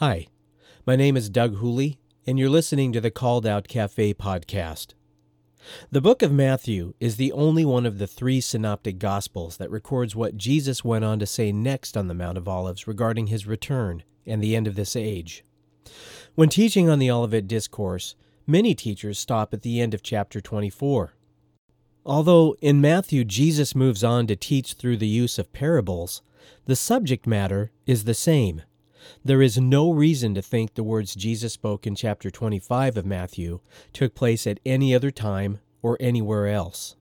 Hi, my name is Doug Hooley, and you're listening to the Called Out Cafe podcast. The book of Matthew is the only one of the three synoptic gospels that records what Jesus went on to say next on the Mount of Olives regarding his return and the end of this age. When teaching on the Olivet Discourse, many teachers stop at the end of chapter 24. Although in Matthew Jesus moves on to teach through the use of parables, the subject matter is the same. There is no reason to think the words Jesus spoke in chapter 25 of Matthew took place at any other time or anywhere else.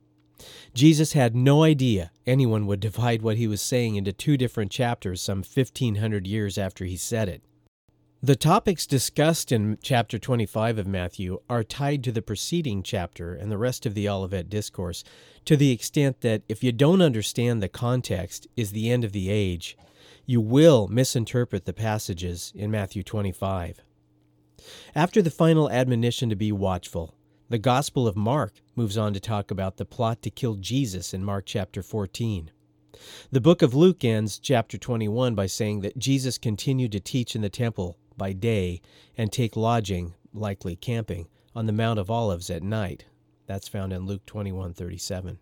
Jesus had no idea anyone would divide what he was saying into two different chapters some 1500 years after he said it. The topics discussed in chapter 25 of Matthew are tied to the preceding chapter and the rest of the Olivet Discourse to the extent that if you don't understand the context is the end of the age, you will misinterpret the passages in Matthew 25. After the final admonition to be watchful, the Gospel of Mark moves on to talk about the plot to kill Jesus in Mark chapter 14. The book of Luke ends chapter 21 by saying that Jesus continued to teach in the temple by day and take lodging, likely camping, on the Mount of Olives at night. That's found in Luke 21:37.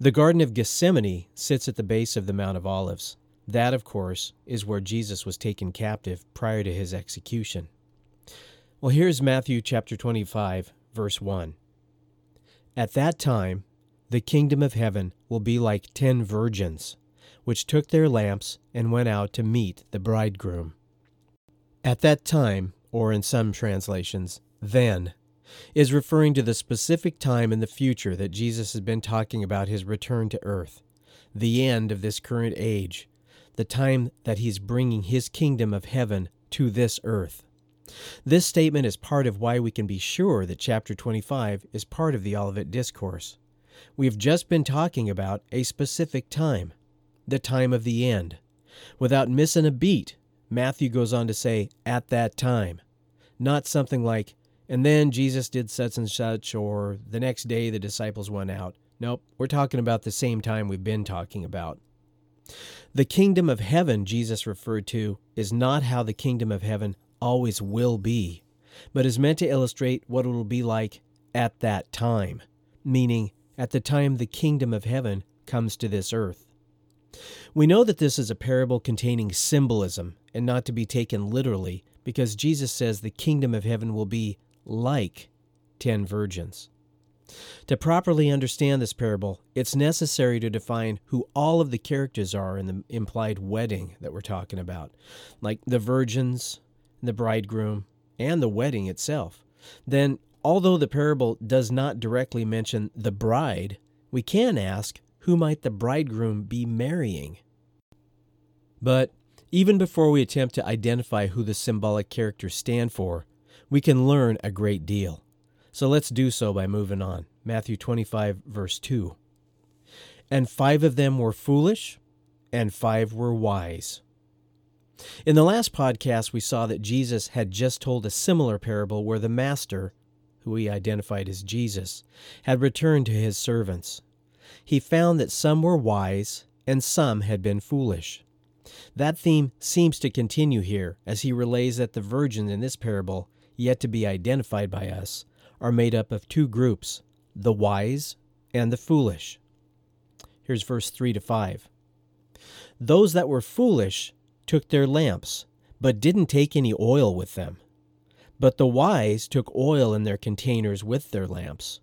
The Garden of Gethsemane sits at the base of the Mount of Olives. That, of course, is where Jesus was taken captive prior to his execution. Well, here's Matthew chapter 25, verse 1. At that time, the kingdom of heaven will be like ten virgins, which took their lamps and went out to meet the bridegroom. At that time, or in some translations, then, is referring to the specific time in the future that Jesus has been talking about his return to earth, the end of this current age, the time that he's bringing his kingdom of heaven to this earth. This statement is part of why we can be sure that chapter 25 is part of the Olivet Discourse. We have just been talking about a specific time, the time of the end. Without missing a beat, Matthew goes on to say, at that time, not something like, and then Jesus did such and such, or the next day the disciples went out. Nope, we're talking about the same time we've been talking about. The kingdom of heaven Jesus referred to is not how the kingdom of heaven always will be, but is meant to illustrate what it will be like at that time, meaning at the time the kingdom of heaven comes to this earth. We know that this is a parable containing symbolism and not to be taken literally because Jesus says the kingdom of heaven will be like ten virgins. To properly understand this parable, it's necessary to define who all of the characters are in the implied wedding that we're talking about, like the virgins, the bridegroom, and the wedding itself. Then, although the parable does not directly mention the bride, we can ask who might the bridegroom be marrying? But even before we attempt to identify who the symbolic characters stand for, we can learn a great deal. So let's do so by moving on. Matthew 25, verse 2. And five of them were foolish, and five were wise. In the last podcast, we saw that Jesus had just told a similar parable where the master, who he identified as Jesus, had returned to his servants he found that some were wise and some had been foolish. That theme seems to continue here as he relays that the virgins in this parable, yet to be identified by us, are made up of two groups the wise and the foolish. Here's verse 3 to 5. Those that were foolish took their lamps, but didn't take any oil with them. But the wise took oil in their containers with their lamps.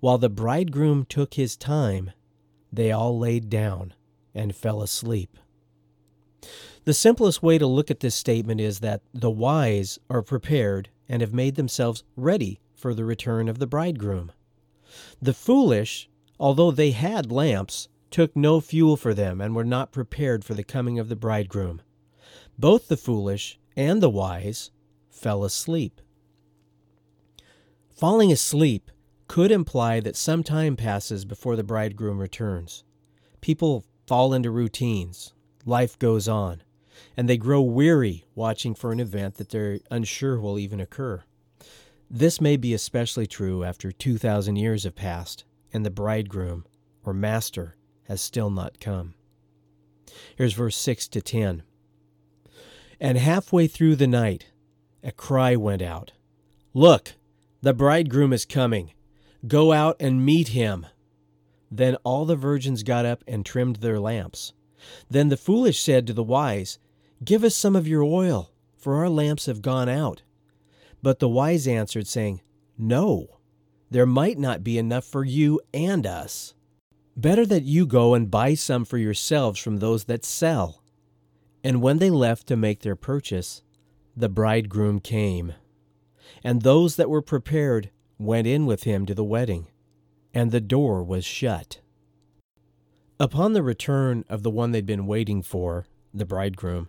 While the bridegroom took his time, they all laid down and fell asleep. The simplest way to look at this statement is that the wise are prepared and have made themselves ready for the return of the bridegroom. The foolish, although they had lamps, took no fuel for them and were not prepared for the coming of the bridegroom. Both the foolish and the wise fell asleep. Falling asleep could imply that some time passes before the bridegroom returns. People fall into routines, life goes on, and they grow weary watching for an event that they're unsure will even occur. This may be especially true after 2,000 years have passed and the bridegroom, or master, has still not come. Here's verse 6 to 10. And halfway through the night, a cry went out Look, the bridegroom is coming. Go out and meet him. Then all the virgins got up and trimmed their lamps. Then the foolish said to the wise, Give us some of your oil, for our lamps have gone out. But the wise answered, saying, No, there might not be enough for you and us. Better that you go and buy some for yourselves from those that sell. And when they left to make their purchase, the bridegroom came. And those that were prepared went in with him to the wedding, and the door was shut. Upon the return of the one they'd been waiting for, the bridegroom,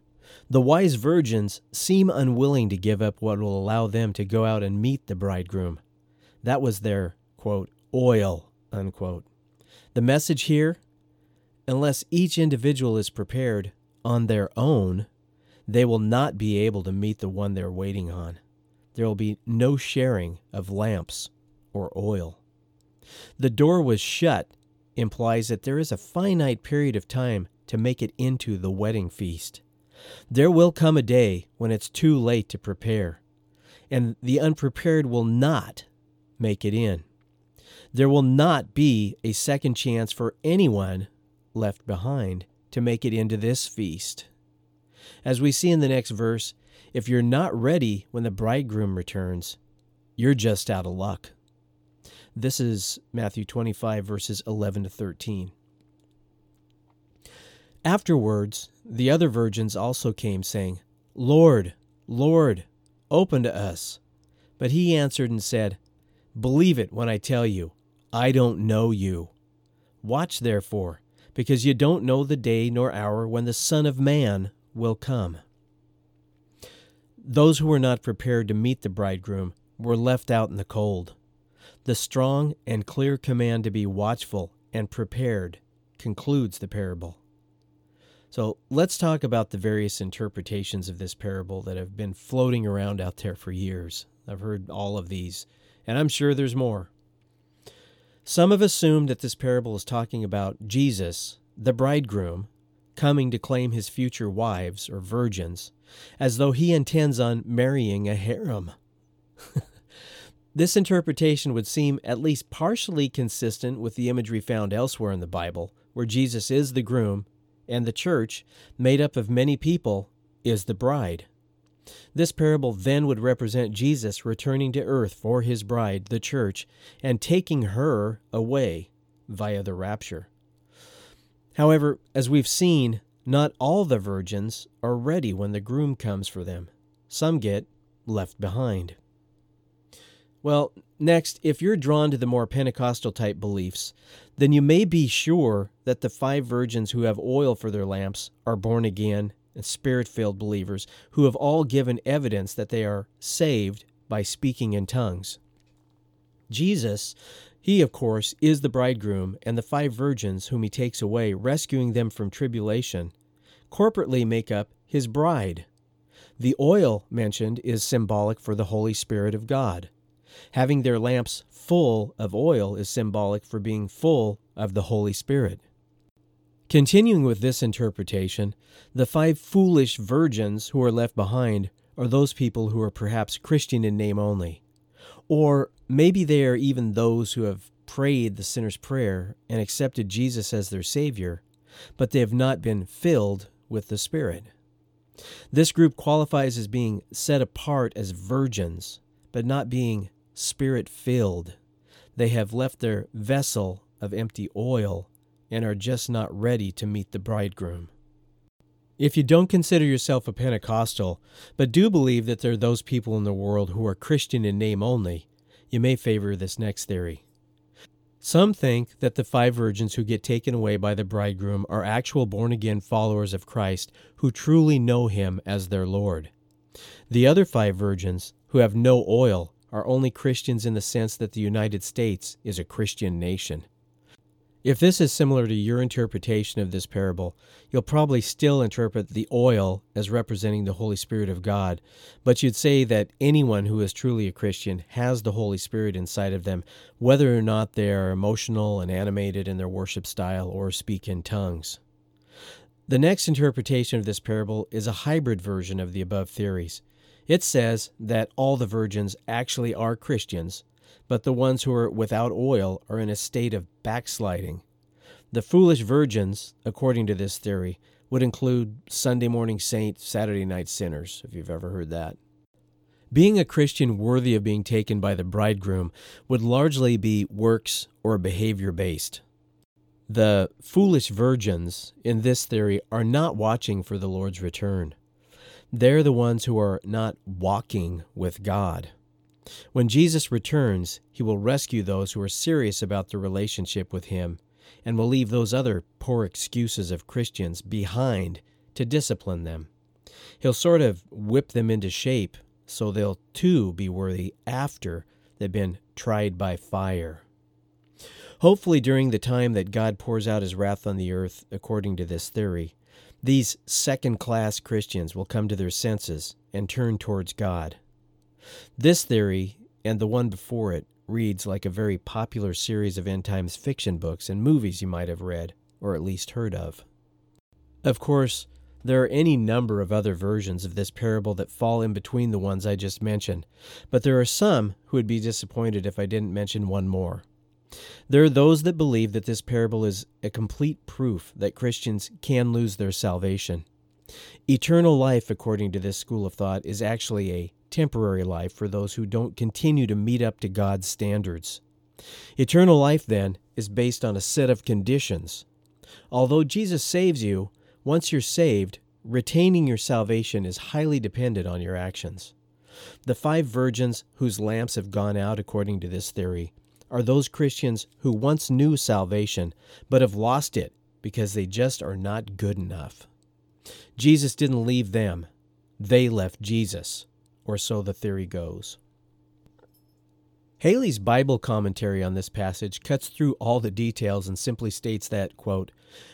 the wise virgins seem unwilling to give up what will allow them to go out and meet the bridegroom. That was their, quote, oil, unquote. The message here unless each individual is prepared on their own, they will not be able to meet the one they're waiting on. There will be no sharing of lamps or oil. The door was shut implies that there is a finite period of time to make it into the wedding feast. There will come a day when it's too late to prepare, and the unprepared will not make it in. There will not be a second chance for anyone left behind to make it into this feast. As we see in the next verse, if you're not ready when the bridegroom returns, you're just out of luck. This is Matthew 25, verses 11 to 13. Afterwards, the other virgins also came, saying, Lord, Lord, open to us. But he answered and said, Believe it when I tell you, I don't know you. Watch therefore, because you don't know the day nor hour when the Son of Man will come. Those who were not prepared to meet the bridegroom were left out in the cold. The strong and clear command to be watchful and prepared concludes the parable. So let's talk about the various interpretations of this parable that have been floating around out there for years. I've heard all of these, and I'm sure there's more. Some have assumed that this parable is talking about Jesus, the bridegroom, coming to claim his future wives or virgins, as though he intends on marrying a harem. this interpretation would seem at least partially consistent with the imagery found elsewhere in the Bible, where Jesus is the groom and the church, made up of many people, is the bride. This parable then would represent Jesus returning to earth for his bride, the church, and taking her away via the rapture. However, as we've seen, not all the virgins are ready when the groom comes for them. Some get left behind. Well, next, if you're drawn to the more Pentecostal type beliefs, then you may be sure that the five virgins who have oil for their lamps are born again and spirit filled believers who have all given evidence that they are saved by speaking in tongues. Jesus, he of course, is the bridegroom, and the five virgins whom he takes away, rescuing them from tribulation, corporately make up his bride. The oil mentioned is symbolic for the Holy Spirit of God. Having their lamps full of oil is symbolic for being full of the Holy Spirit. Continuing with this interpretation, the five foolish virgins who are left behind are those people who are perhaps Christian in name only. Or maybe they are even those who have prayed the sinner's prayer and accepted Jesus as their Savior, but they have not been filled with the Spirit. This group qualifies as being set apart as virgins, but not being spirit filled. They have left their vessel of empty oil and are just not ready to meet the bridegroom. If you don't consider yourself a Pentecostal, but do believe that there are those people in the world who are Christian in name only, you may favor this next theory. Some think that the five virgins who get taken away by the bridegroom are actual born again followers of Christ who truly know him as their Lord. The other five virgins, who have no oil, are only Christians in the sense that the United States is a Christian nation. If this is similar to your interpretation of this parable, you'll probably still interpret the oil as representing the Holy Spirit of God, but you'd say that anyone who is truly a Christian has the Holy Spirit inside of them, whether or not they are emotional and animated in their worship style or speak in tongues. The next interpretation of this parable is a hybrid version of the above theories. It says that all the virgins actually are Christians, but the ones who are without oil are in a state of backsliding. The foolish virgins, according to this theory, would include Sunday morning saints, Saturday night sinners, if you've ever heard that. Being a Christian worthy of being taken by the bridegroom would largely be works or behavior based. The foolish virgins in this theory are not watching for the Lord's return. They're the ones who are not walking with God. When Jesus returns, he will rescue those who are serious about their relationship with him and will leave those other poor excuses of Christians behind to discipline them. He'll sort of whip them into shape so they'll too be worthy after they've been tried by fire. Hopefully, during the time that God pours out his wrath on the earth, according to this theory, these second class Christians will come to their senses and turn towards God. This theory, and the one before it, reads like a very popular series of end times fiction books and movies you might have read, or at least heard of. Of course, there are any number of other versions of this parable that fall in between the ones I just mentioned, but there are some who would be disappointed if I didn't mention one more. There are those that believe that this parable is a complete proof that Christians can lose their salvation. Eternal life, according to this school of thought, is actually a temporary life for those who don't continue to meet up to God's standards. Eternal life, then, is based on a set of conditions. Although Jesus saves you, once you're saved, retaining your salvation is highly dependent on your actions. The five virgins whose lamps have gone out, according to this theory, are those Christians who once knew salvation but have lost it because they just are not good enough. Jesus didn't leave them, they left Jesus, or so the theory goes. Halley's Bible commentary on this passage cuts through all the details and simply states that, quote,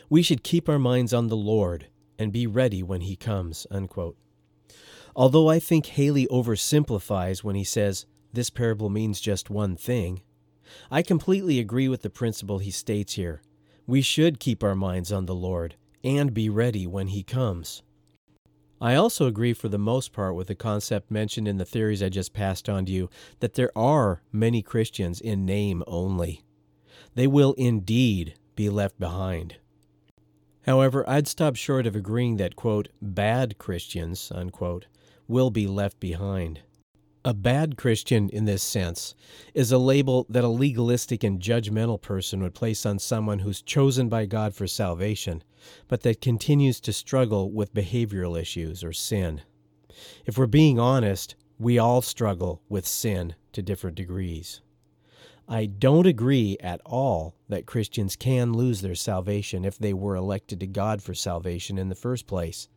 we should keep our minds on the Lord and be ready when he comes, unquote. Although I think Halley oversimplifies when he says this parable means just one thing, I completely agree with the principle he states here. We should keep our minds on the Lord and be ready when he comes. I also agree for the most part with the concept mentioned in the theories I just passed on to you that there are many Christians in name only. They will indeed be left behind. However, I'd stop short of agreeing that, quote, bad Christians, unquote, will be left behind. A bad Christian, in this sense, is a label that a legalistic and judgmental person would place on someone who's chosen by God for salvation, but that continues to struggle with behavioral issues or sin. If we're being honest, we all struggle with sin to different degrees. I don't agree at all that Christians can lose their salvation if they were elected to God for salvation in the first place.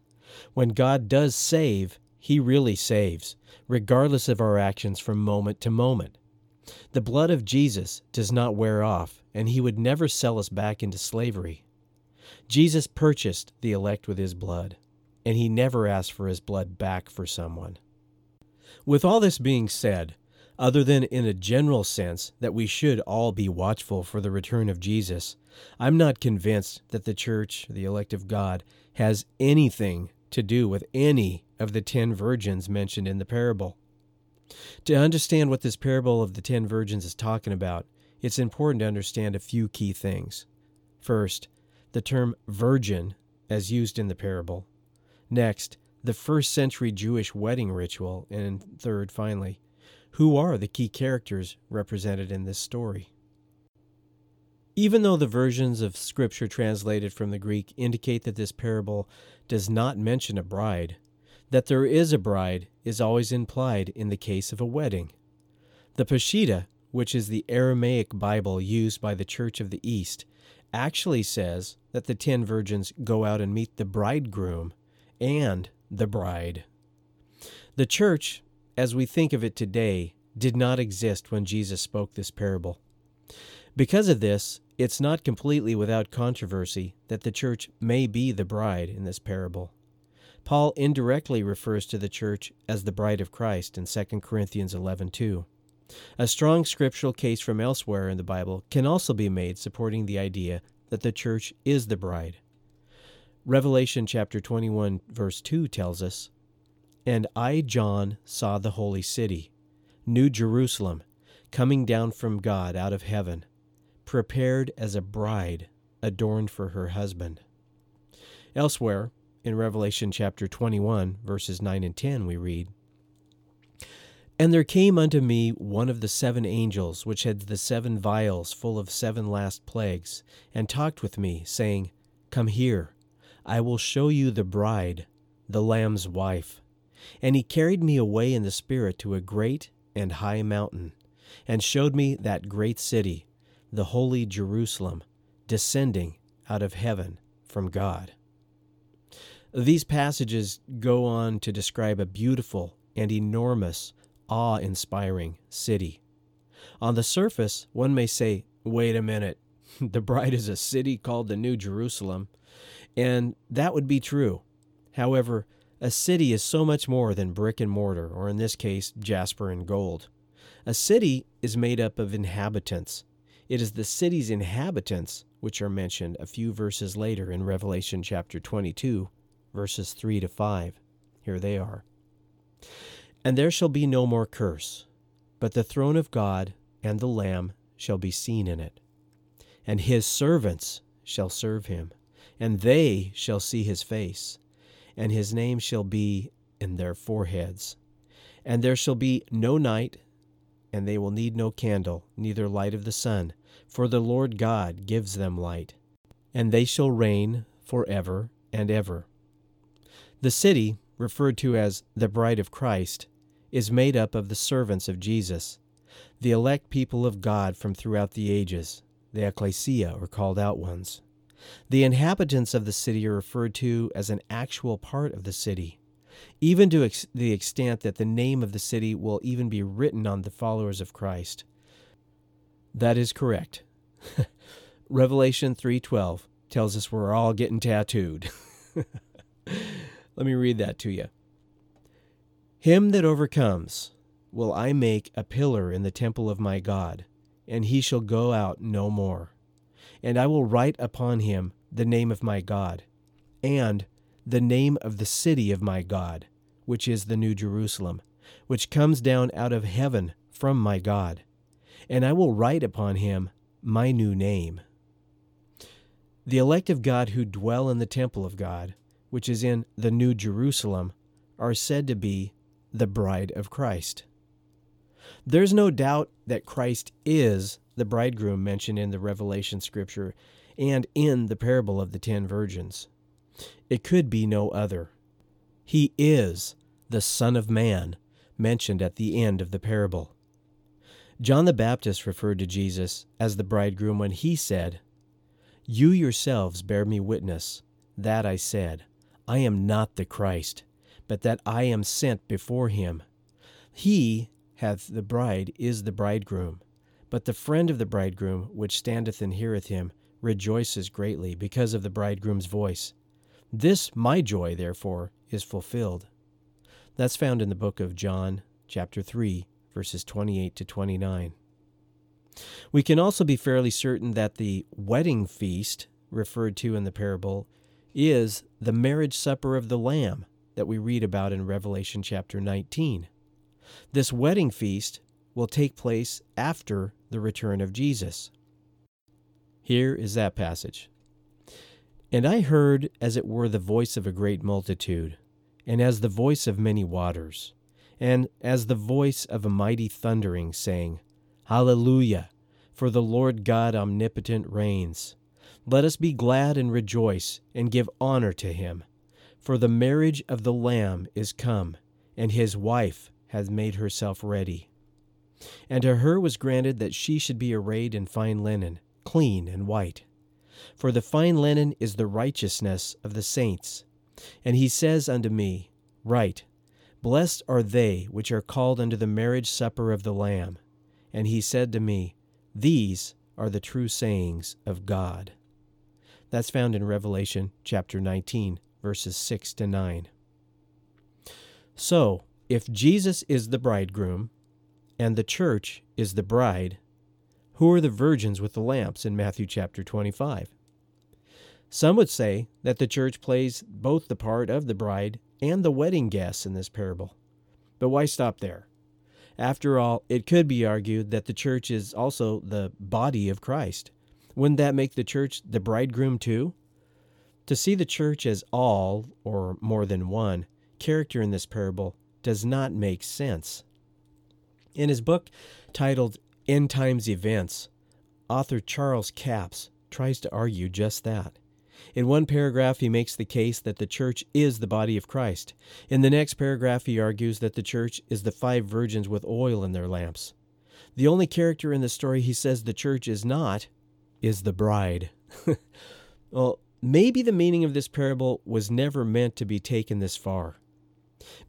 When God does save, he really saves, regardless of our actions from moment to moment. The blood of Jesus does not wear off, and he would never sell us back into slavery. Jesus purchased the elect with his blood, and he never asked for his blood back for someone. With all this being said, other than in a general sense that we should all be watchful for the return of Jesus, I'm not convinced that the church, the elect of God, has anything to do with any of the ten virgins mentioned in the parable. To understand what this parable of the ten virgins is talking about, it's important to understand a few key things. First, the term virgin as used in the parable. Next, the first century Jewish wedding ritual. And third, finally, who are the key characters represented in this story? Even though the versions of Scripture translated from the Greek indicate that this parable does not mention a bride, that there is a bride is always implied in the case of a wedding. The Peshitta, which is the Aramaic Bible used by the Church of the East, actually says that the ten virgins go out and meet the bridegroom and the bride. The church, as we think of it today, did not exist when Jesus spoke this parable. Because of this, it's not completely without controversy that the church may be the bride in this parable. Paul indirectly refers to the church as the bride of Christ in 2 Corinthians 11:2. A strong scriptural case from elsewhere in the Bible can also be made supporting the idea that the church is the bride. Revelation chapter 21, verse 2 tells us, And I, John, saw the holy city, New Jerusalem, coming down from God out of heaven, prepared as a bride adorned for her husband. Elsewhere, in Revelation chapter 21, verses 9 and 10, we read, And there came unto me one of the seven angels, which had the seven vials full of seven last plagues, and talked with me, saying, Come here, I will show you the bride, the Lamb's wife. And he carried me away in the Spirit to a great and high mountain, and showed me that great city, the holy Jerusalem, descending out of heaven from God. These passages go on to describe a beautiful and enormous, awe inspiring city. On the surface, one may say, wait a minute, the bride is a city called the New Jerusalem. And that would be true. However, a city is so much more than brick and mortar, or in this case, jasper and gold. A city is made up of inhabitants. It is the city's inhabitants which are mentioned a few verses later in Revelation chapter 22, verses 3 to 5. Here they are. And there shall be no more curse, but the throne of God and the Lamb shall be seen in it, and his servants shall serve him, and they shall see his face, and his name shall be in their foreheads. And there shall be no night, and they will need no candle, neither light of the sun, for the Lord God gives them light, and they shall reign for ever and ever. The city, referred to as the bride of Christ, is made up of the servants of Jesus, the elect people of God from throughout the ages, the ecclesia or called out ones. The inhabitants of the city are referred to as an actual part of the city, even to ex- the extent that the name of the city will even be written on the followers of Christ. That is correct. Revelation 3:12 tells us we're all getting tattooed. Let me read that to you. Him that overcomes will I make a pillar in the temple of my God, and he shall go out no more. And I will write upon him the name of my God, and the name of the city of my God, which is the New Jerusalem, which comes down out of heaven from my God. And I will write upon him my new name. The elect of God who dwell in the temple of God which is in the New Jerusalem, are said to be the bride of Christ. There's no doubt that Christ is the bridegroom mentioned in the Revelation scripture and in the parable of the ten virgins. It could be no other. He is the Son of Man mentioned at the end of the parable. John the Baptist referred to Jesus as the bridegroom when he said, You yourselves bear me witness, that I said, I am not the Christ, but that I am sent before him. He hath the bride is the bridegroom, but the friend of the bridegroom, which standeth and heareth him, rejoices greatly because of the bridegroom's voice. This my joy, therefore, is fulfilled. That's found in the book of John, chapter 3, verses 28 to 29. We can also be fairly certain that the wedding feast referred to in the parable is the marriage supper of the Lamb that we read about in Revelation chapter 19. This wedding feast will take place after the return of Jesus. Here is that passage. And I heard as it were the voice of a great multitude, and as the voice of many waters, and as the voice of a mighty thundering, saying, Hallelujah! For the Lord God omnipotent reigns. Let us be glad and rejoice, and give honor to him. For the marriage of the Lamb is come, and his wife hath made herself ready. And to her was granted that she should be arrayed in fine linen, clean and white. For the fine linen is the righteousness of the saints. And he says unto me, Write, Blessed are they which are called unto the marriage supper of the Lamb. And he said to me, These are the true sayings of God. That's found in Revelation chapter 19, verses 6 to 9. So, if Jesus is the bridegroom and the church is the bride, who are the virgins with the lamps in Matthew chapter 25? Some would say that the church plays both the part of the bride and the wedding guests in this parable. But why stop there? After all, it could be argued that the church is also the body of Christ. Wouldn't that make the church the bridegroom too? To see the church as all, or more than one, character in this parable does not make sense. In his book titled End Times Events, author Charles Capps tries to argue just that. In one paragraph, he makes the case that the church is the body of Christ. In the next paragraph, he argues that the church is the five virgins with oil in their lamps. The only character in the story he says the church is not is the bride. well, maybe the meaning of this parable was never meant to be taken this far.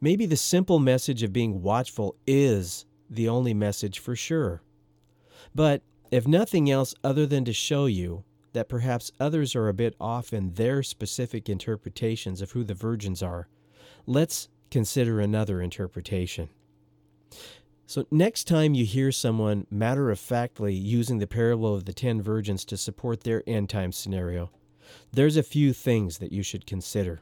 Maybe the simple message of being watchful is the only message for sure. But if nothing else other than to show you that perhaps others are a bit off in their specific interpretations of who the virgins are, let's consider another interpretation. So, next time you hear someone matter of factly using the parable of the ten virgins to support their end time scenario, there's a few things that you should consider.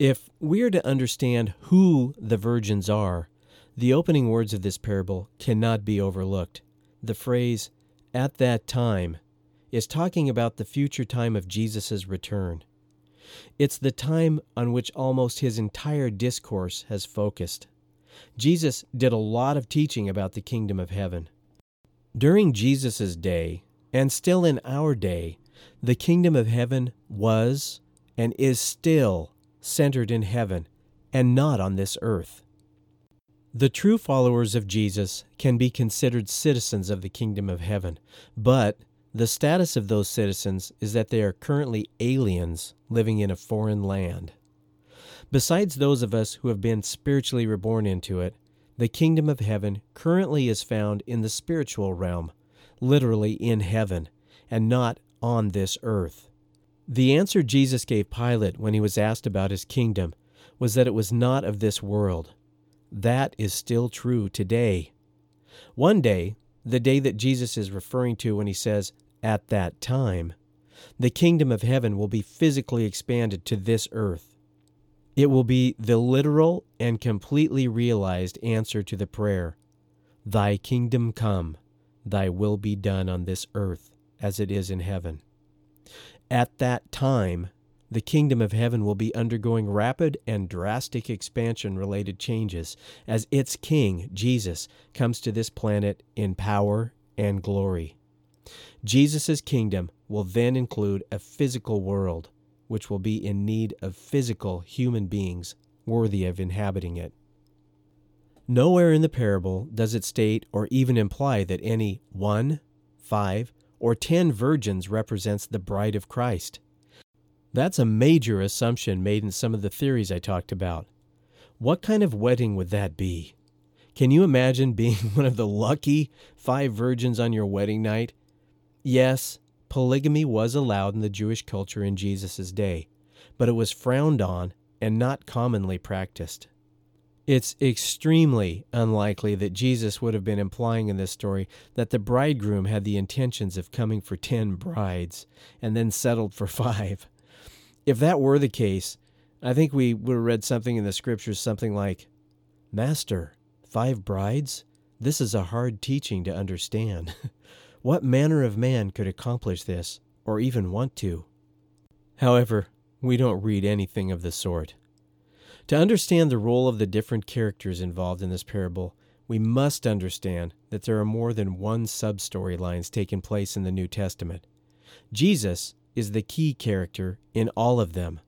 If we are to understand who the virgins are, the opening words of this parable cannot be overlooked. The phrase, at that time, is talking about the future time of Jesus' return. It's the time on which almost his entire discourse has focused. Jesus did a lot of teaching about the kingdom of heaven. During Jesus' day, and still in our day, the kingdom of heaven was and is still centered in heaven and not on this earth. The true followers of Jesus can be considered citizens of the kingdom of heaven, but the status of those citizens is that they are currently aliens living in a foreign land. Besides those of us who have been spiritually reborn into it, the kingdom of heaven currently is found in the spiritual realm, literally in heaven, and not on this earth. The answer Jesus gave Pilate when he was asked about his kingdom was that it was not of this world. That is still true today. One day, the day that Jesus is referring to when he says, at that time, the kingdom of heaven will be physically expanded to this earth. It will be the literal and completely realized answer to the prayer, Thy kingdom come, thy will be done on this earth as it is in heaven. At that time, the kingdom of heaven will be undergoing rapid and drastic expansion related changes as its king, Jesus, comes to this planet in power and glory. Jesus' kingdom will then include a physical world, which will be in need of physical human beings worthy of inhabiting it. Nowhere in the parable does it state or even imply that any one, five, or ten virgins represents the bride of Christ. That's a major assumption made in some of the theories I talked about. What kind of wedding would that be? Can you imagine being one of the lucky five virgins on your wedding night Yes, polygamy was allowed in the Jewish culture in Jesus' day, but it was frowned on and not commonly practiced. It's extremely unlikely that Jesus would have been implying in this story that the bridegroom had the intentions of coming for ten brides and then settled for five. If that were the case, I think we would have read something in the scriptures something like, Master, five brides? This is a hard teaching to understand. What manner of man could accomplish this, or even want to? However, we don't read anything of the sort. To understand the role of the different characters involved in this parable, we must understand that there are more than one sub storylines taking place in the New Testament. Jesus is the key character in all of them.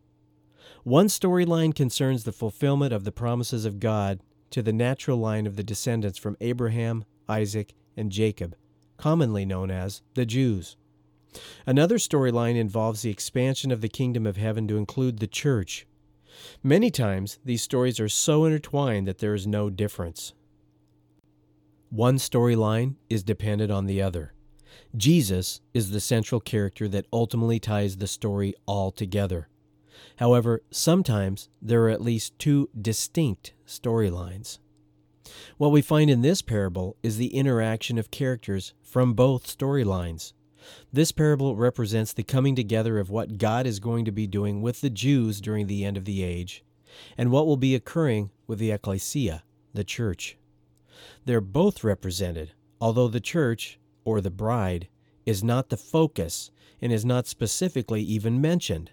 One storyline concerns the fulfillment of the promises of God to the natural line of the descendants from Abraham, Isaac, and Jacob commonly known as the Jews. Another storyline involves the expansion of the kingdom of heaven to include the church. Many times, these stories are so intertwined that there is no difference. One storyline is dependent on the other. Jesus is the central character that ultimately ties the story all together. However, sometimes there are at least two distinct storylines. What we find in this parable is the interaction of characters from both storylines. This parable represents the coming together of what God is going to be doing with the Jews during the end of the age and what will be occurring with the ecclesia, the church. They're both represented, although the church, or the bride, is not the focus and is not specifically even mentioned.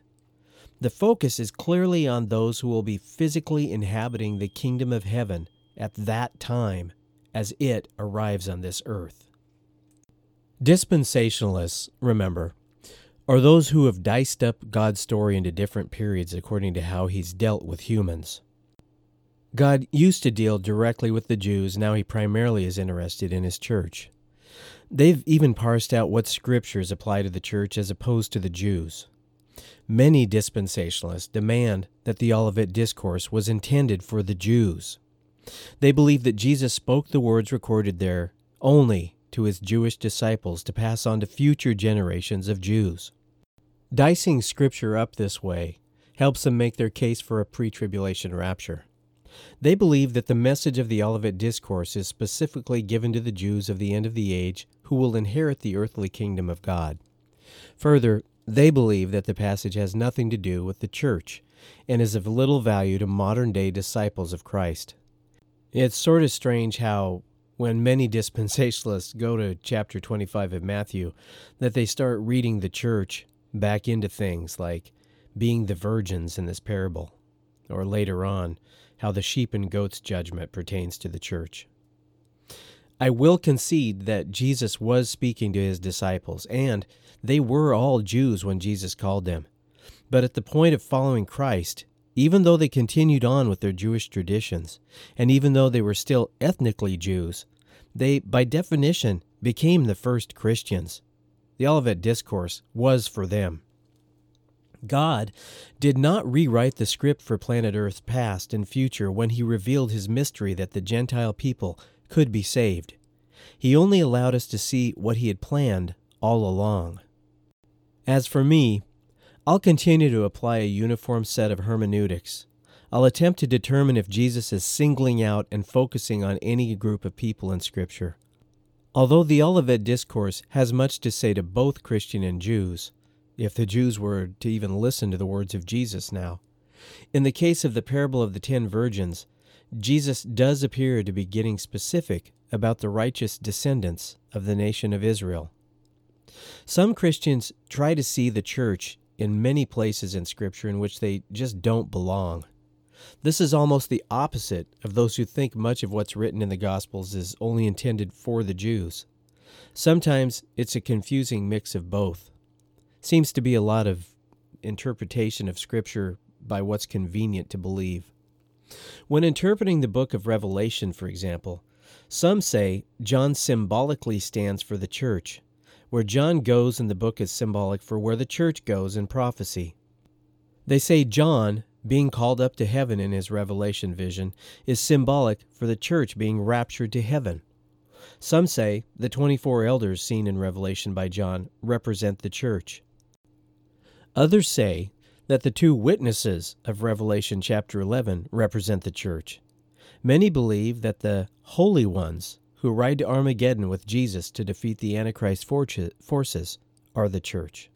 The focus is clearly on those who will be physically inhabiting the kingdom of heaven at that time as it arrives on this earth. Dispensationalists, remember, are those who have diced up God's story into different periods according to how he's dealt with humans. God used to deal directly with the Jews, now he primarily is interested in his church. They've even parsed out what scriptures apply to the church as opposed to the Jews. Many dispensationalists demand that the Olivet Discourse was intended for the Jews. They believe that Jesus spoke the words recorded there only to his Jewish disciples to pass on to future generations of Jews. Dicing Scripture up this way helps them make their case for a pre tribulation rapture. They believe that the message of the Olivet Discourse is specifically given to the Jews of the end of the age who will inherit the earthly kingdom of God. Further, they believe that the passage has nothing to do with the church and is of little value to modern day disciples of Christ. It's sort of strange how, when many dispensationalists go to chapter 25 of Matthew, that they start reading the church back into things like being the virgins in this parable, or later on, how the sheep and goats judgment pertains to the church. I will concede that Jesus was speaking to his disciples, and they were all Jews when Jesus called them. But at the point of following Christ, even though they continued on with their Jewish traditions, and even though they were still ethnically Jews, they, by definition, became the first Christians. The Olivet Discourse was for them. God did not rewrite the script for planet Earth's past and future when he revealed his mystery that the Gentile people could be saved. He only allowed us to see what he had planned all along. As for me, I'll continue to apply a uniform set of hermeneutics. I'll attempt to determine if Jesus is singling out and focusing on any group of people in Scripture. Although the Olivet Discourse has much to say to both Christian and Jews, if the Jews were to even listen to the words of Jesus now, in the case of the parable of the ten virgins, Jesus does appear to be getting specific about the righteous descendants of the nation of Israel. Some Christians try to see the church in many places in Scripture in which they just don't belong. This is almost the opposite of those who think much of what's written in the Gospels is only intended for the Jews. Sometimes it's a confusing mix of both. Seems to be a lot of interpretation of Scripture by what's convenient to believe. When interpreting the book of Revelation, for example, some say John symbolically stands for the church, where John goes in the book is symbolic for where the church goes in prophecy. They say John, being called up to heaven in his Revelation vision, is symbolic for the church being raptured to heaven. Some say the 24 elders seen in Revelation by John represent the church. Others say that the two witnesses of Revelation chapter 11 represent the church. Many believe that the holy ones who ride to Armageddon with Jesus to defeat the Antichrist forces are the church.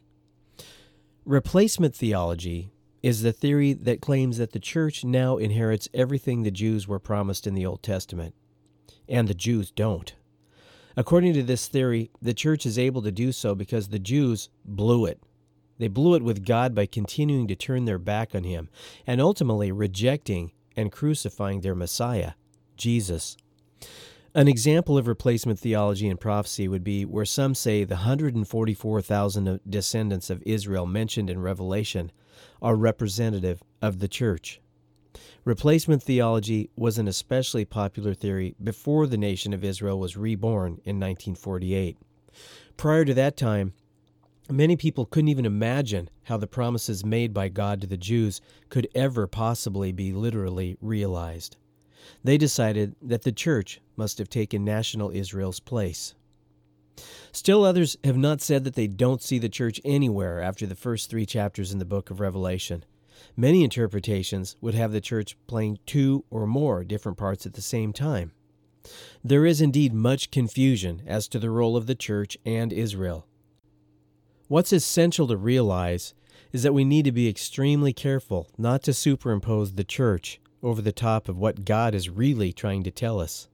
Replacement theology is the theory that claims that the church now inherits everything the Jews were promised in the Old Testament, and the Jews don't. According to this theory, the church is able to do so because the Jews blew it. They blew it with God by continuing to turn their back on Him and ultimately rejecting and crucifying their Messiah, Jesus. An example of replacement theology and prophecy would be where some say the 144,000 descendants of Israel mentioned in Revelation are representative of the church. Replacement theology was an especially popular theory before the nation of Israel was reborn in 1948. Prior to that time, many people couldn't even imagine how the promises made by God to the Jews could ever possibly be literally realized they decided that the church must have taken national Israel's place. Still, others have not said that they don't see the church anywhere after the first three chapters in the book of Revelation. Many interpretations would have the church playing two or more different parts at the same time. There is indeed much confusion as to the role of the church and Israel. What's essential to realize is that we need to be extremely careful not to superimpose the church over the top of what God is really trying to tell us.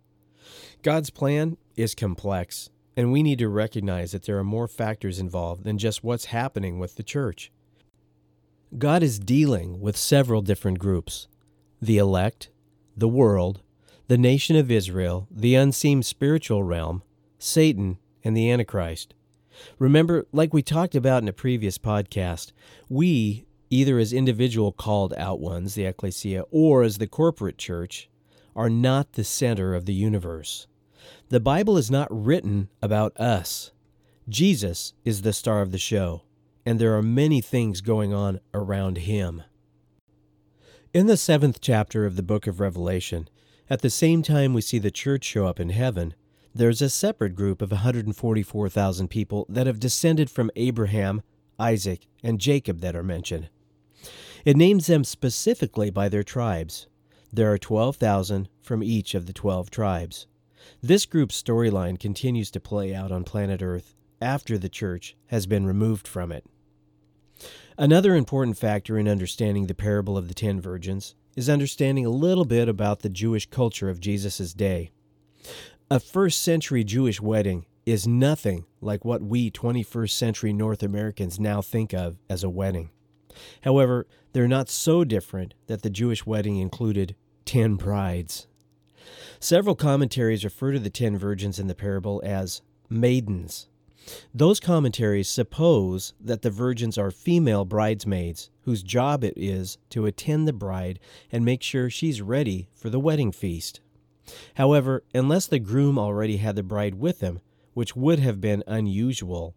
God's plan is complex, and we need to recognize that there are more factors involved than just what's happening with the church. God is dealing with several different groups the elect, the world, the nation of Israel, the unseen spiritual realm, Satan, and the Antichrist. Remember, like we talked about in a previous podcast, we, either as individual called out ones, the ecclesia, or as the corporate church, are not the center of the universe. The Bible is not written about us. Jesus is the star of the show, and there are many things going on around him. In the seventh chapter of the book of Revelation, at the same time we see the church show up in heaven, there's a separate group of 144,000 people that have descended from Abraham, Isaac, and Jacob that are mentioned. It names them specifically by their tribes. There are 12,000 from each of the 12 tribes. This group's storyline continues to play out on planet Earth after the church has been removed from it. Another important factor in understanding the parable of the ten virgins is understanding a little bit about the Jewish culture of Jesus' day. A first century Jewish wedding is nothing like what we 21st century North Americans now think of as a wedding. However, they're not so different that the Jewish wedding included ten brides. Several commentaries refer to the ten virgins in the parable as maidens. Those commentaries suppose that the virgins are female bridesmaids whose job it is to attend the bride and make sure she's ready for the wedding feast. However, unless the groom already had the bride with him, which would have been unusual,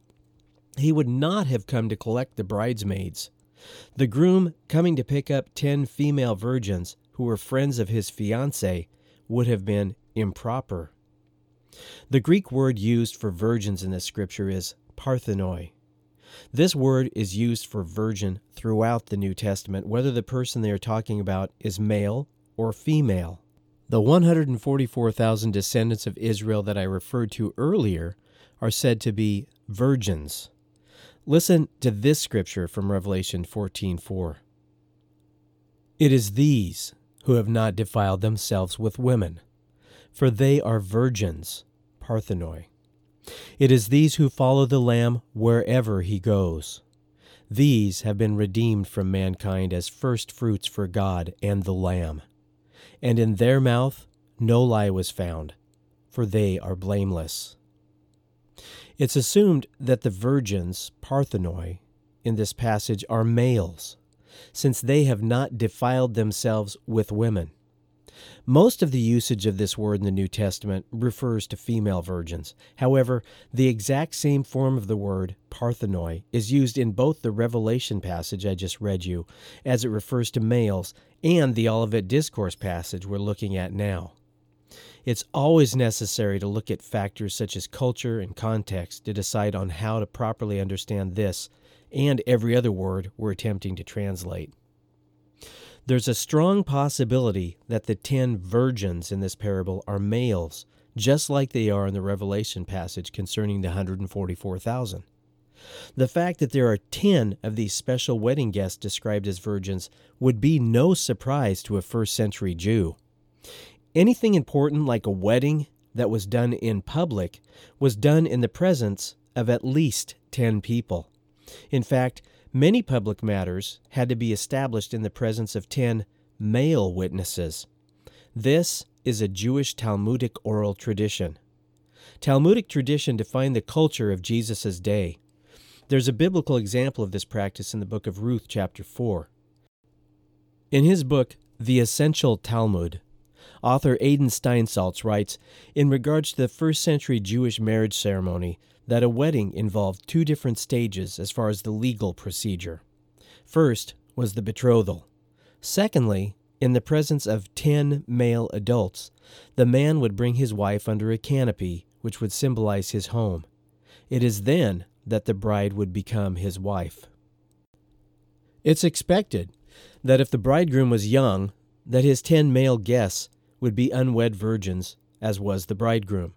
he would not have come to collect the bridesmaids. The groom coming to pick up ten female virgins who were friends of his fiancée would have been improper. The Greek word used for virgins in this scripture is parthenoi. This word is used for virgin throughout the New Testament, whether the person they are talking about is male or female. The 144,000 descendants of Israel that I referred to earlier are said to be virgins. Listen to this scripture from Revelation 14:4. It is these who have not defiled themselves with women, for they are virgins, parthenoi. It is these who follow the Lamb wherever he goes. These have been redeemed from mankind as first fruits for God and the Lamb and in their mouth no lie was found, for they are blameless. It's assumed that the virgins, parthenoi, in this passage are males, since they have not defiled themselves with women. Most of the usage of this word in the New Testament refers to female virgins. However, the exact same form of the word, parthenoi, is used in both the Revelation passage I just read you, as it refers to males, and the Olivet Discourse passage we're looking at now. It's always necessary to look at factors such as culture and context to decide on how to properly understand this and every other word we're attempting to translate. There's a strong possibility that the ten virgins in this parable are males, just like they are in the Revelation passage concerning the 144,000. The fact that there are ten of these special wedding guests described as virgins would be no surprise to a first century Jew. Anything important like a wedding that was done in public was done in the presence of at least ten people. In fact, Many public matters had to be established in the presence of ten male witnesses. This is a Jewish Talmudic oral tradition. Talmudic tradition defined the culture of Jesus' day. There's a biblical example of this practice in the book of Ruth, chapter 4. In his book, The Essential Talmud, author Adin Steinsaltz writes In regards to the first century Jewish marriage ceremony, that a wedding involved two different stages as far as the legal procedure. First was the betrothal. Secondly, in the presence of ten male adults, the man would bring his wife under a canopy which would symbolize his home. It is then that the bride would become his wife. It's expected that if the bridegroom was young, that his ten male guests would be unwed virgins, as was the bridegroom.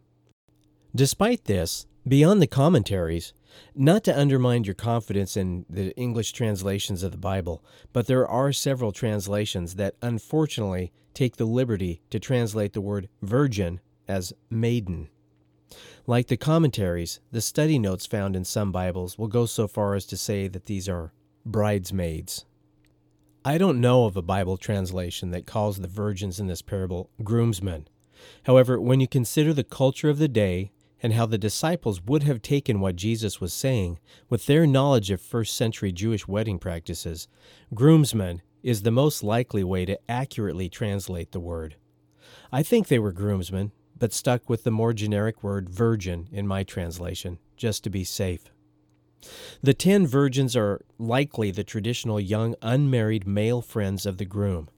Despite this, Beyond the commentaries, not to undermine your confidence in the English translations of the Bible, but there are several translations that unfortunately take the liberty to translate the word virgin as maiden. Like the commentaries, the study notes found in some Bibles will go so far as to say that these are bridesmaids. I don't know of a Bible translation that calls the virgins in this parable groomsmen. However, when you consider the culture of the day and how the disciples would have taken what Jesus was saying with their knowledge of first century Jewish wedding practices, groomsmen is the most likely way to accurately translate the word. I think they were groomsmen, but stuck with the more generic word virgin in my translation, just to be safe. The ten virgins are likely the traditional young unmarried male friends of the groom.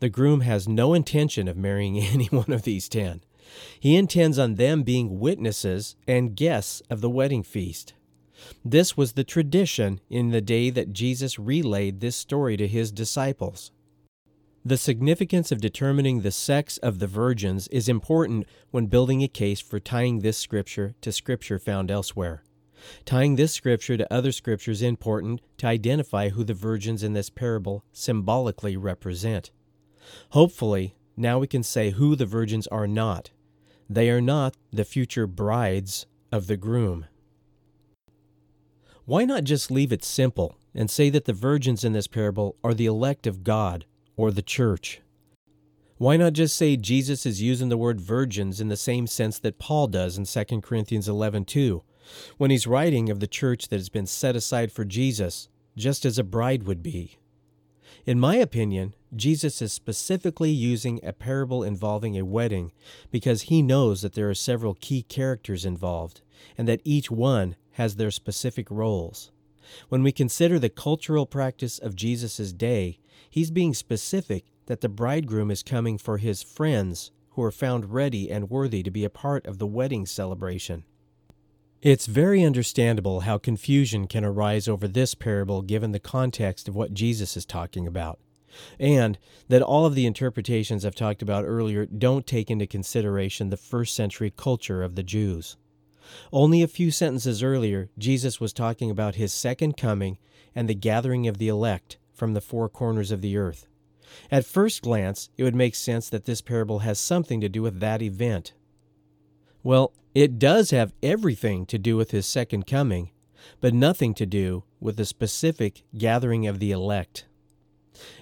The groom has no intention of marrying any one of these ten. He intends on them being witnesses and guests of the wedding feast. This was the tradition in the day that Jesus relayed this story to his disciples. The significance of determining the sex of the virgins is important when building a case for tying this scripture to scripture found elsewhere. Tying this scripture to other scriptures important to identify who the virgins in this parable symbolically represent. Hopefully, now we can say who the virgins are not they are not the future brides of the groom. Why not just leave it simple and say that the virgins in this parable are the elect of God or the church? Why not just say Jesus is using the word virgins in the same sense that Paul does in 2 Corinthians 11:2, when he's writing of the church that has been set aside for Jesus, just as a bride would be? In my opinion, Jesus is specifically using a parable involving a wedding because he knows that there are several key characters involved and that each one has their specific roles. When we consider the cultural practice of Jesus' day, he's being specific that the bridegroom is coming for his friends who are found ready and worthy to be a part of the wedding celebration. It's very understandable how confusion can arise over this parable given the context of what Jesus is talking about, and that all of the interpretations I've talked about earlier don't take into consideration the first century culture of the Jews. Only a few sentences earlier, Jesus was talking about his second coming and the gathering of the elect from the four corners of the earth. At first glance, it would make sense that this parable has something to do with that event. Well, it does have everything to do with his second coming, but nothing to do with the specific gathering of the elect.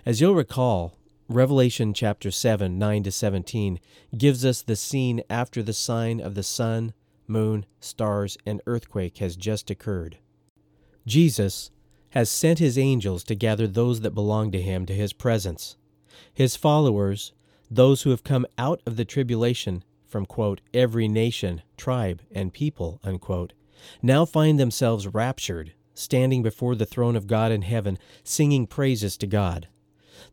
As you'll recall, Revelation chapter 7, 9 to 17 gives us the scene after the sign of the sun, moon, stars, and earthquake has just occurred. Jesus has sent his angels to gather those that belong to him to his presence. His followers, those who have come out of the tribulation, from, quote, every nation, tribe, and people, unquote, now find themselves raptured, standing before the throne of God in heaven, singing praises to God.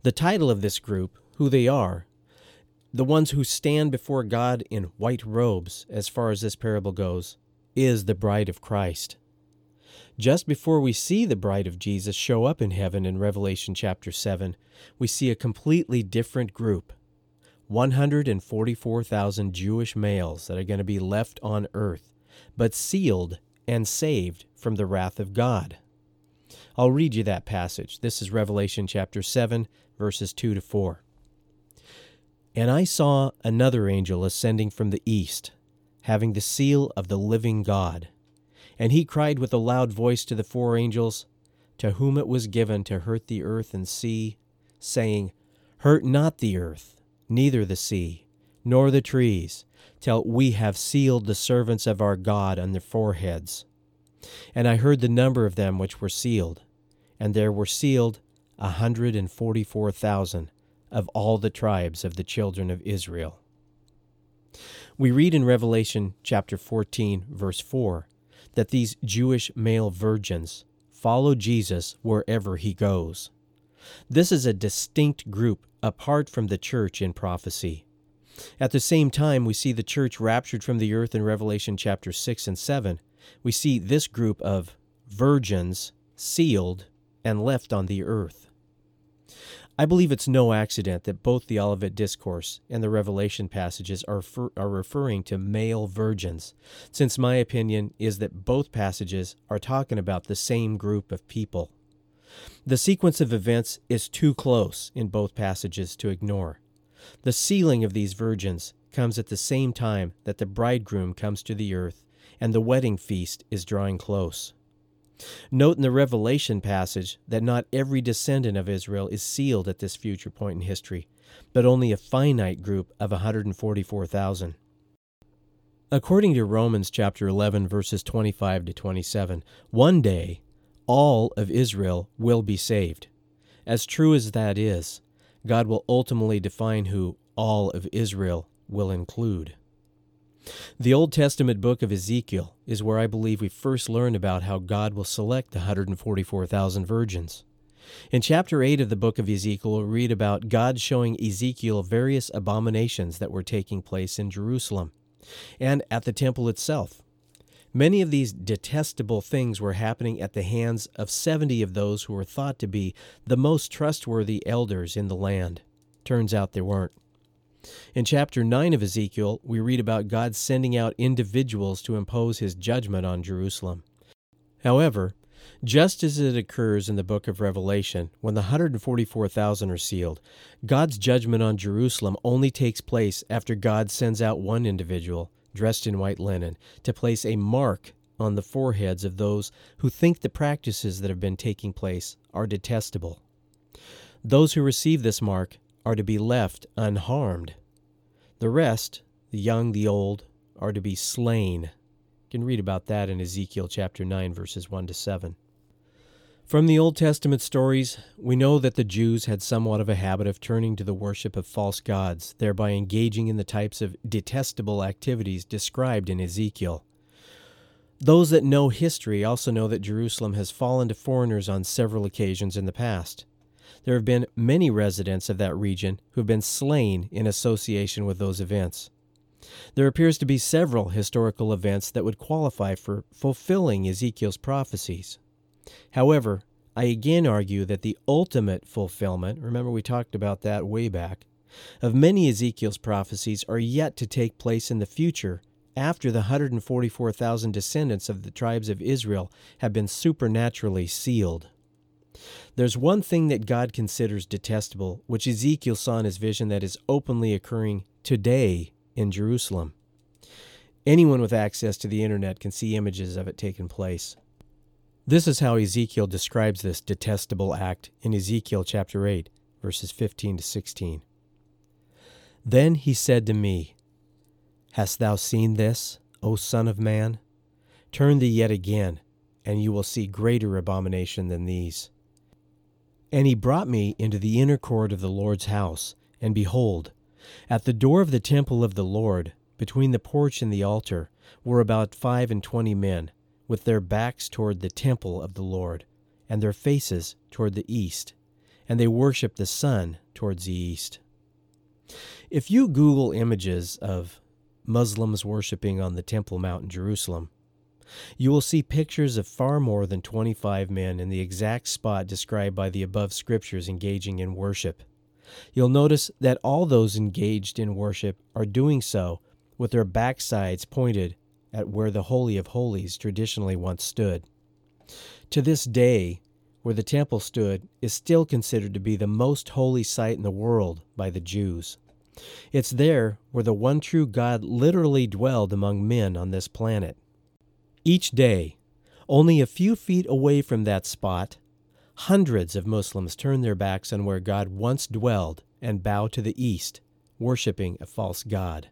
The title of this group, who they are, the ones who stand before God in white robes, as far as this parable goes, is the bride of Christ. Just before we see the bride of Jesus show up in heaven in Revelation chapter 7, we see a completely different group 144,000 Jewish males that are going to be left on earth, but sealed and saved from the wrath of God. I'll read you that passage. This is Revelation chapter 7, verses 2 to 4. And I saw another angel ascending from the east, having the seal of the living God. And he cried with a loud voice to the four angels, to whom it was given to hurt the earth and sea, saying, Hurt not the earth neither the sea, nor the trees, till we have sealed the servants of our God on their foreheads. And I heard the number of them which were sealed, and there were sealed a hundred and forty four thousand of all the tribes of the children of Israel. We read in Revelation chapter 14, verse 4, that these Jewish male virgins follow Jesus wherever he goes. This is a distinct group apart from the church in prophecy. At the same time, we see the church raptured from the earth in Revelation chapter 6 and 7. We see this group of virgins sealed and left on the earth. I believe it's no accident that both the Olivet Discourse and the Revelation passages are, are referring to male virgins, since my opinion is that both passages are talking about the same group of people. The sequence of events is too close in both passages to ignore. The sealing of these virgins comes at the same time that the bridegroom comes to the earth and the wedding feast is drawing close. Note in the Revelation passage that not every descendant of Israel is sealed at this future point in history, but only a finite group of 144,000. According to Romans chapter 11 verses 25 to 27, one day all of Israel will be saved. As true as that is, God will ultimately define who all of Israel will include. The Old Testament book of Ezekiel is where I believe we first learn about how God will select the 144,000 virgins. In chapter 8 of the book of Ezekiel, we read about God showing Ezekiel various abominations that were taking place in Jerusalem and at the temple itself. Many of these detestable things were happening at the hands of 70 of those who were thought to be the most trustworthy elders in the land. Turns out they weren't. In chapter 9 of Ezekiel, we read about God sending out individuals to impose his judgment on Jerusalem. However, just as it occurs in the book of Revelation, when the 144,000 are sealed, God's judgment on Jerusalem only takes place after God sends out one individual, dressed in white linen, to place a mark on the foreheads of those who think the practices that have been taking place are detestable. Those who receive this mark are to be left unharmed. The rest, the young, the old, are to be slain. You can read about that in Ezekiel chapter 9, verses 1 to 7. From the Old Testament stories, we know that the Jews had somewhat of a habit of turning to the worship of false gods, thereby engaging in the types of detestable activities described in Ezekiel. Those that know history also know that Jerusalem has fallen to foreigners on several occasions in the past there have been many residents of that region who have been slain in association with those events. There appears to be several historical events that would qualify for fulfilling Ezekiel's prophecies. However, I again argue that the ultimate fulfillment, remember we talked about that way back, of many Ezekiel's prophecies are yet to take place in the future after the 144,000 descendants of the tribes of Israel have been supernaturally sealed. There's one thing that God considers detestable, which Ezekiel saw in his vision that is openly occurring today in Jerusalem. Anyone with access to the internet can see images of it taking place. This is how Ezekiel describes this detestable act in Ezekiel chapter 8, verses 15 to 16. Then he said to me, Hast thou seen this, O Son of Man? Turn thee yet again, and you will see greater abomination than these. And he brought me into the inner court of the Lord's house, and behold, at the door of the temple of the Lord, between the porch and the altar, were about five and twenty men, with their backs toward the temple of the Lord, and their faces toward the east, and they worshipped the sun towards the east. If you Google images of Muslims worshiping on the Temple Mount in Jerusalem, you will see pictures of far more than 25 men in the exact spot described by the above scriptures engaging in worship. You'll notice that all those engaged in worship are doing so with their backsides pointed at where the Holy of Holies traditionally once stood. To this day, where the temple stood is still considered to be the most holy site in the world by the Jews. It's there where the one true God literally dwelled among men on this planet. Each day, only a few feet away from that spot, hundreds of Muslims turn their backs on where God once dwelled and bow to the east, worshiping a false god.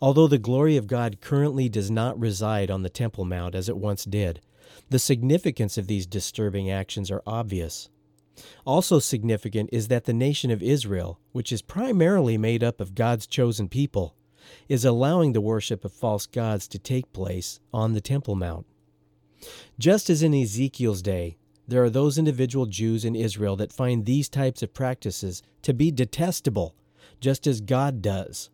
Although the glory of God currently does not reside on the Temple Mount as it once did, the significance of these disturbing actions are obvious. Also significant is that the nation of Israel, which is primarily made up of God's chosen people, is allowing the worship of false gods to take place on the Temple Mount. Just as in Ezekiel's day, there are those individual Jews in Israel that find these types of practices to be detestable, just as God does.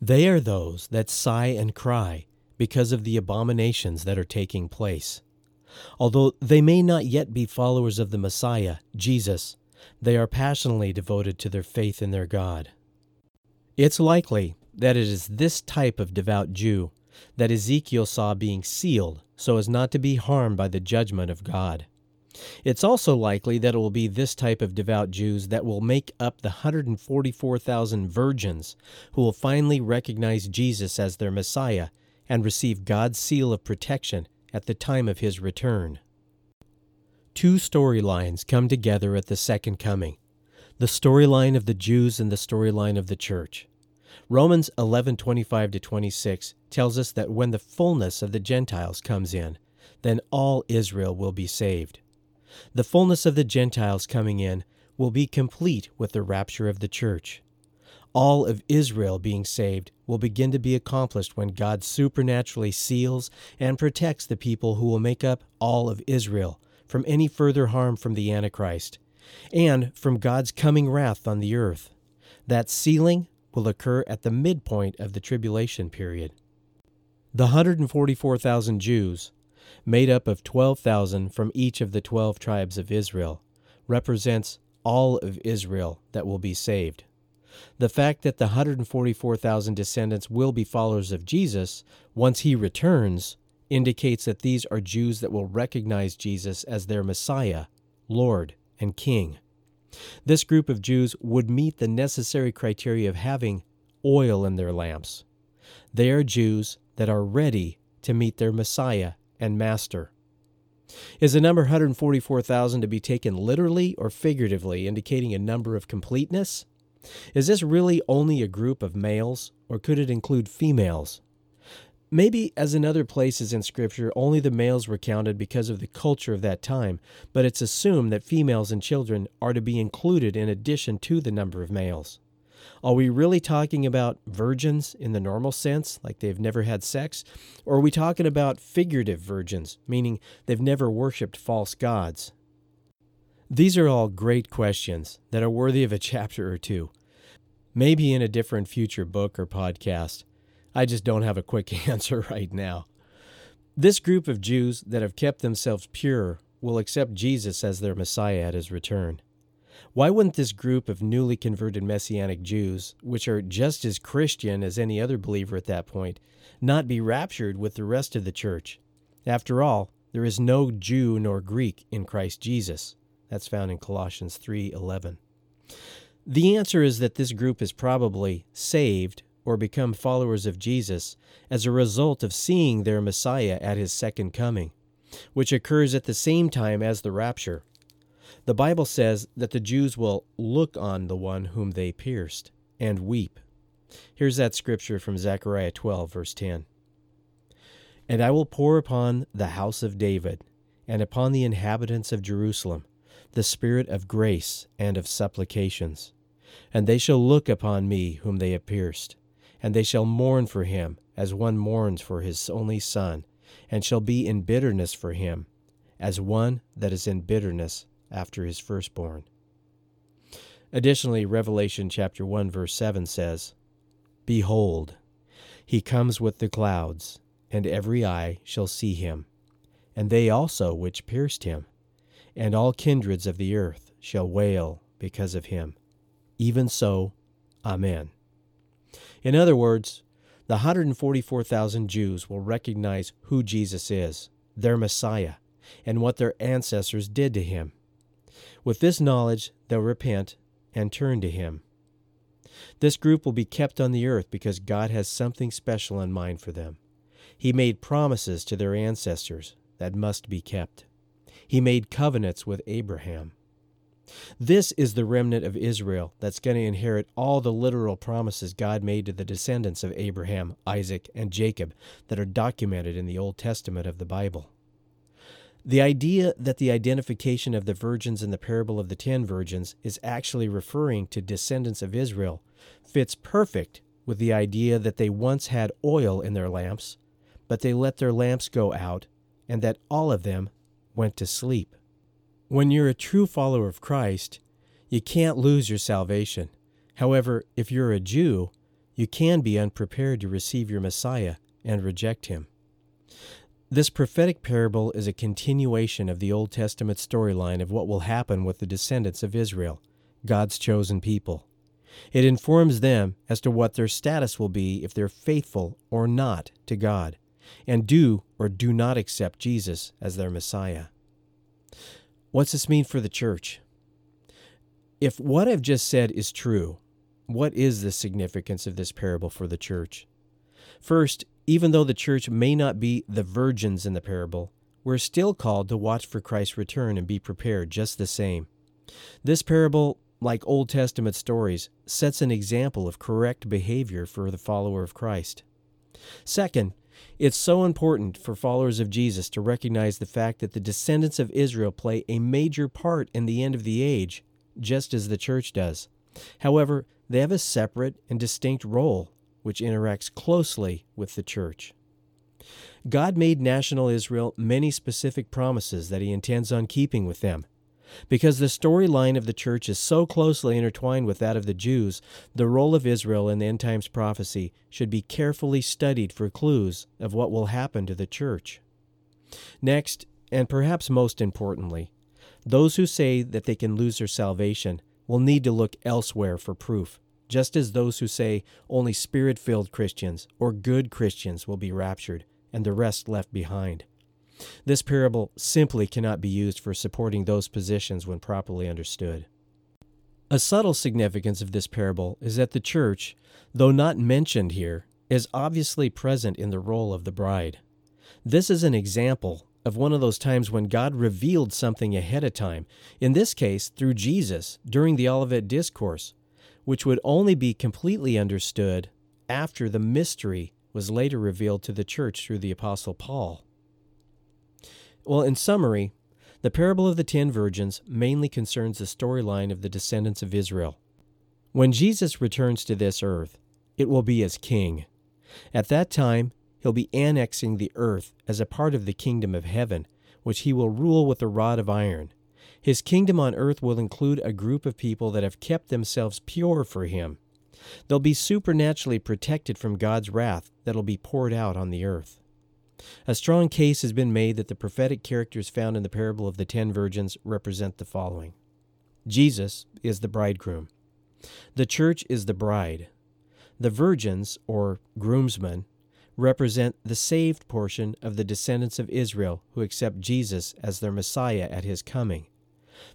They are those that sigh and cry because of the abominations that are taking place. Although they may not yet be followers of the Messiah, Jesus, They are passionately devoted to their faith in their God. It's likely that it is this type of devout Jew that Ezekiel saw being sealed so as not to be harmed by the judgment of God. It's also likely that it will be this type of devout Jews that will make up the 144,000 virgins who will finally recognize Jesus as their Messiah and receive God's seal of protection at the time of his return. Two storylines come together at the second coming the storyline of the Jews and the storyline of the church. Romans 11:25 to 26 tells us that when the fullness of the Gentiles comes in, then all Israel will be saved. The fullness of the Gentiles coming in will be complete with the rapture of the church. All of Israel being saved will begin to be accomplished when God supernaturally seals and protects the people who will make up all of Israel from any further harm from the Antichrist and from God's coming wrath on the earth. That sealing will occur at the midpoint of the tribulation period. The 144,000 Jews made up of 12,000 from each of the 12 tribes of Israel, represents all of Israel that will be saved. The fact that the 144,000 descendants will be followers of Jesus once he returns indicates that these are Jews that will recognize Jesus as their Messiah, Lord, and King. This group of Jews would meet the necessary criteria of having oil in their lamps. They are Jews that are ready to meet their Messiah and master. Is the number 144,000 to be taken literally or figuratively, indicating a number of completeness? Is this really only a group of males, or could it include females? Maybe, as in other places in Scripture, only the males were counted because of the culture of that time, but it's assumed that females and children are to be included in addition to the number of males. Are we really talking about virgins in the normal sense, like they've never had sex? Or are we talking about figurative virgins, meaning they've never worshipped false gods? These are all great questions that are worthy of a chapter or two. Maybe in a different future book or podcast. I just don't have a quick answer right now. This group of Jews that have kept themselves pure will accept Jesus as their Messiah at his return. Why wouldn't this group of newly converted Messianic Jews, which are just as Christian as any other believer at that point, not be raptured with the rest of the church? After all, there is no Jew nor Greek in Christ Jesus. That's found in Colossians 3:11. The answer is that this group is probably saved or become followers of Jesus as a result of seeing their Messiah at his second coming, which occurs at the same time as the rapture. The Bible says that the Jews will look on the one whom they pierced and weep. Here's that scripture from Zechariah 12, verse 10. And I will pour upon the house of David and upon the inhabitants of Jerusalem the spirit of grace and of supplications. And they shall look upon me whom they have pierced, and they shall mourn for him as one mourns for his only son, and shall be in bitterness for him, as one that is in bitterness after his firstborn. Additionally, Revelation chapter 1 verse 7 says, Behold, he comes with the clouds, and every eye shall see him, and they also which pierced him, and all kindreds of the earth shall wail because of him. Even so, Amen. In other words, the 144,000 Jews will recognize who Jesus is, their Messiah, and what their ancestors did to him. With this knowledge, they'll repent and turn to Him. This group will be kept on the earth because God has something special in mind for them. He made promises to their ancestors that must be kept. He made covenants with Abraham. This is the remnant of Israel that's going to inherit all the literal promises God made to the descendants of Abraham, Isaac, and Jacob that are documented in the Old Testament of the Bible. The idea that the identification of the virgins in the parable of the ten virgins is actually referring to descendants of Israel fits perfect with the idea that they once had oil in their lamps, but they let their lamps go out, and that all of them went to sleep. When you're a true follower of Christ, you can't lose your salvation. However, if you're a Jew, you can be unprepared to receive your Messiah and reject him. This prophetic parable is a continuation of the Old Testament storyline of what will happen with the descendants of Israel, God's chosen people. It informs them as to what their status will be if they're faithful or not to God, and do or do not accept Jesus as their Messiah. What's this mean for the church? If what I've just said is true, what is the significance of this parable for the church? First, even though the church may not be the virgins in the parable, we're still called to watch for Christ's return and be prepared just the same. This parable like Old Testament stories, sets an example of correct behavior for the follower of Christ. Second, it's so important for followers of Jesus to recognize the fact that the descendants of Israel play a major part in the end of the age, just as the church does. However, they have a separate and distinct role, which interacts closely with the church. God made national Israel many specific promises that he intends on keeping with them. Because the storyline of the church is so closely intertwined with that of the Jews, the role of Israel in the end times prophecy should be carefully studied for clues of what will happen to the church. Next, and perhaps most importantly, those who say that they can lose their salvation will need to look elsewhere for proof, just as those who say only spirit filled Christians or good Christians will be raptured and the rest left behind. This parable simply cannot be used for supporting those positions when properly understood. A subtle significance of this parable is that the church, though not mentioned here, is obviously present in the role of the bride. This is an example of one of those times when God revealed something ahead of time, in this case through Jesus during the Olivet Discourse, which would only be completely understood after the mystery was later revealed to the church through the Apostle Paul. Well, in summary, the parable of the ten virgins mainly concerns the storyline of the descendants of Israel. When Jesus returns to this earth, it will be as king. At that time, he'll be annexing the earth as a part of the kingdom of heaven, which he will rule with a rod of iron. His kingdom on earth will include a group of people that have kept themselves pure for him. They'll be supernaturally protected from God's wrath that'll be poured out on the earth. A strong case has been made that the prophetic characters found in the parable of the ten virgins represent the following Jesus is the bridegroom, the church is the bride, the virgins, or groomsmen, represent the saved portion of the descendants of Israel who accept Jesus as their Messiah at his coming.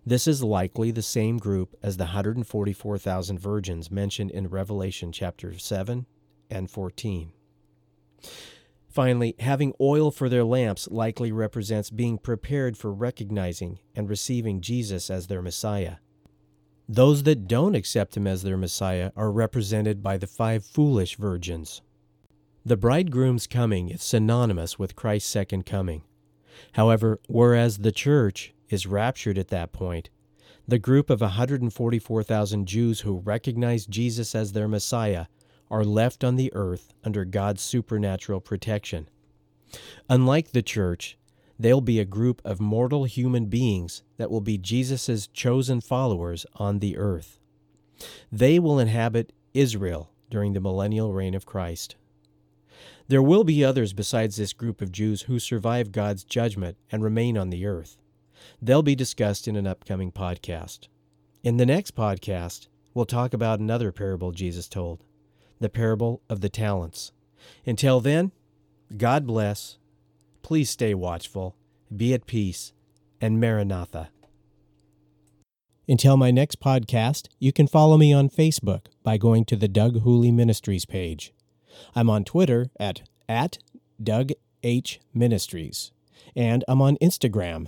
This is likely the same group as the 144,000 virgins mentioned in Revelation chapter 7 and 14. Finally, having oil for their lamps likely represents being prepared for recognizing and receiving Jesus as their Messiah. Those that don't accept him as their Messiah are represented by the five foolish virgins. The bridegroom's coming is synonymous with Christ's second coming. However, whereas the church is raptured at that point, the group of 144,000 Jews who recognize Jesus as their Messiah are left on the earth under God's supernatural protection. Unlike the church, they'll be a group of mortal human beings that will be Jesus' chosen followers on the earth. They will inhabit Israel during the millennial reign of Christ. There will be others besides this group of Jews who survive God's judgment and remain on the earth. They'll be discussed in an upcoming podcast. In the next podcast, we'll talk about another parable Jesus told the parable of the talents. Until then, God bless. Please stay watchful, be at peace, and Maranatha. Until my next podcast, you can follow me on Facebook by going to the Doug Hooley Ministries page. I'm on Twitter at, at Doug H. Ministries, and I'm on Instagram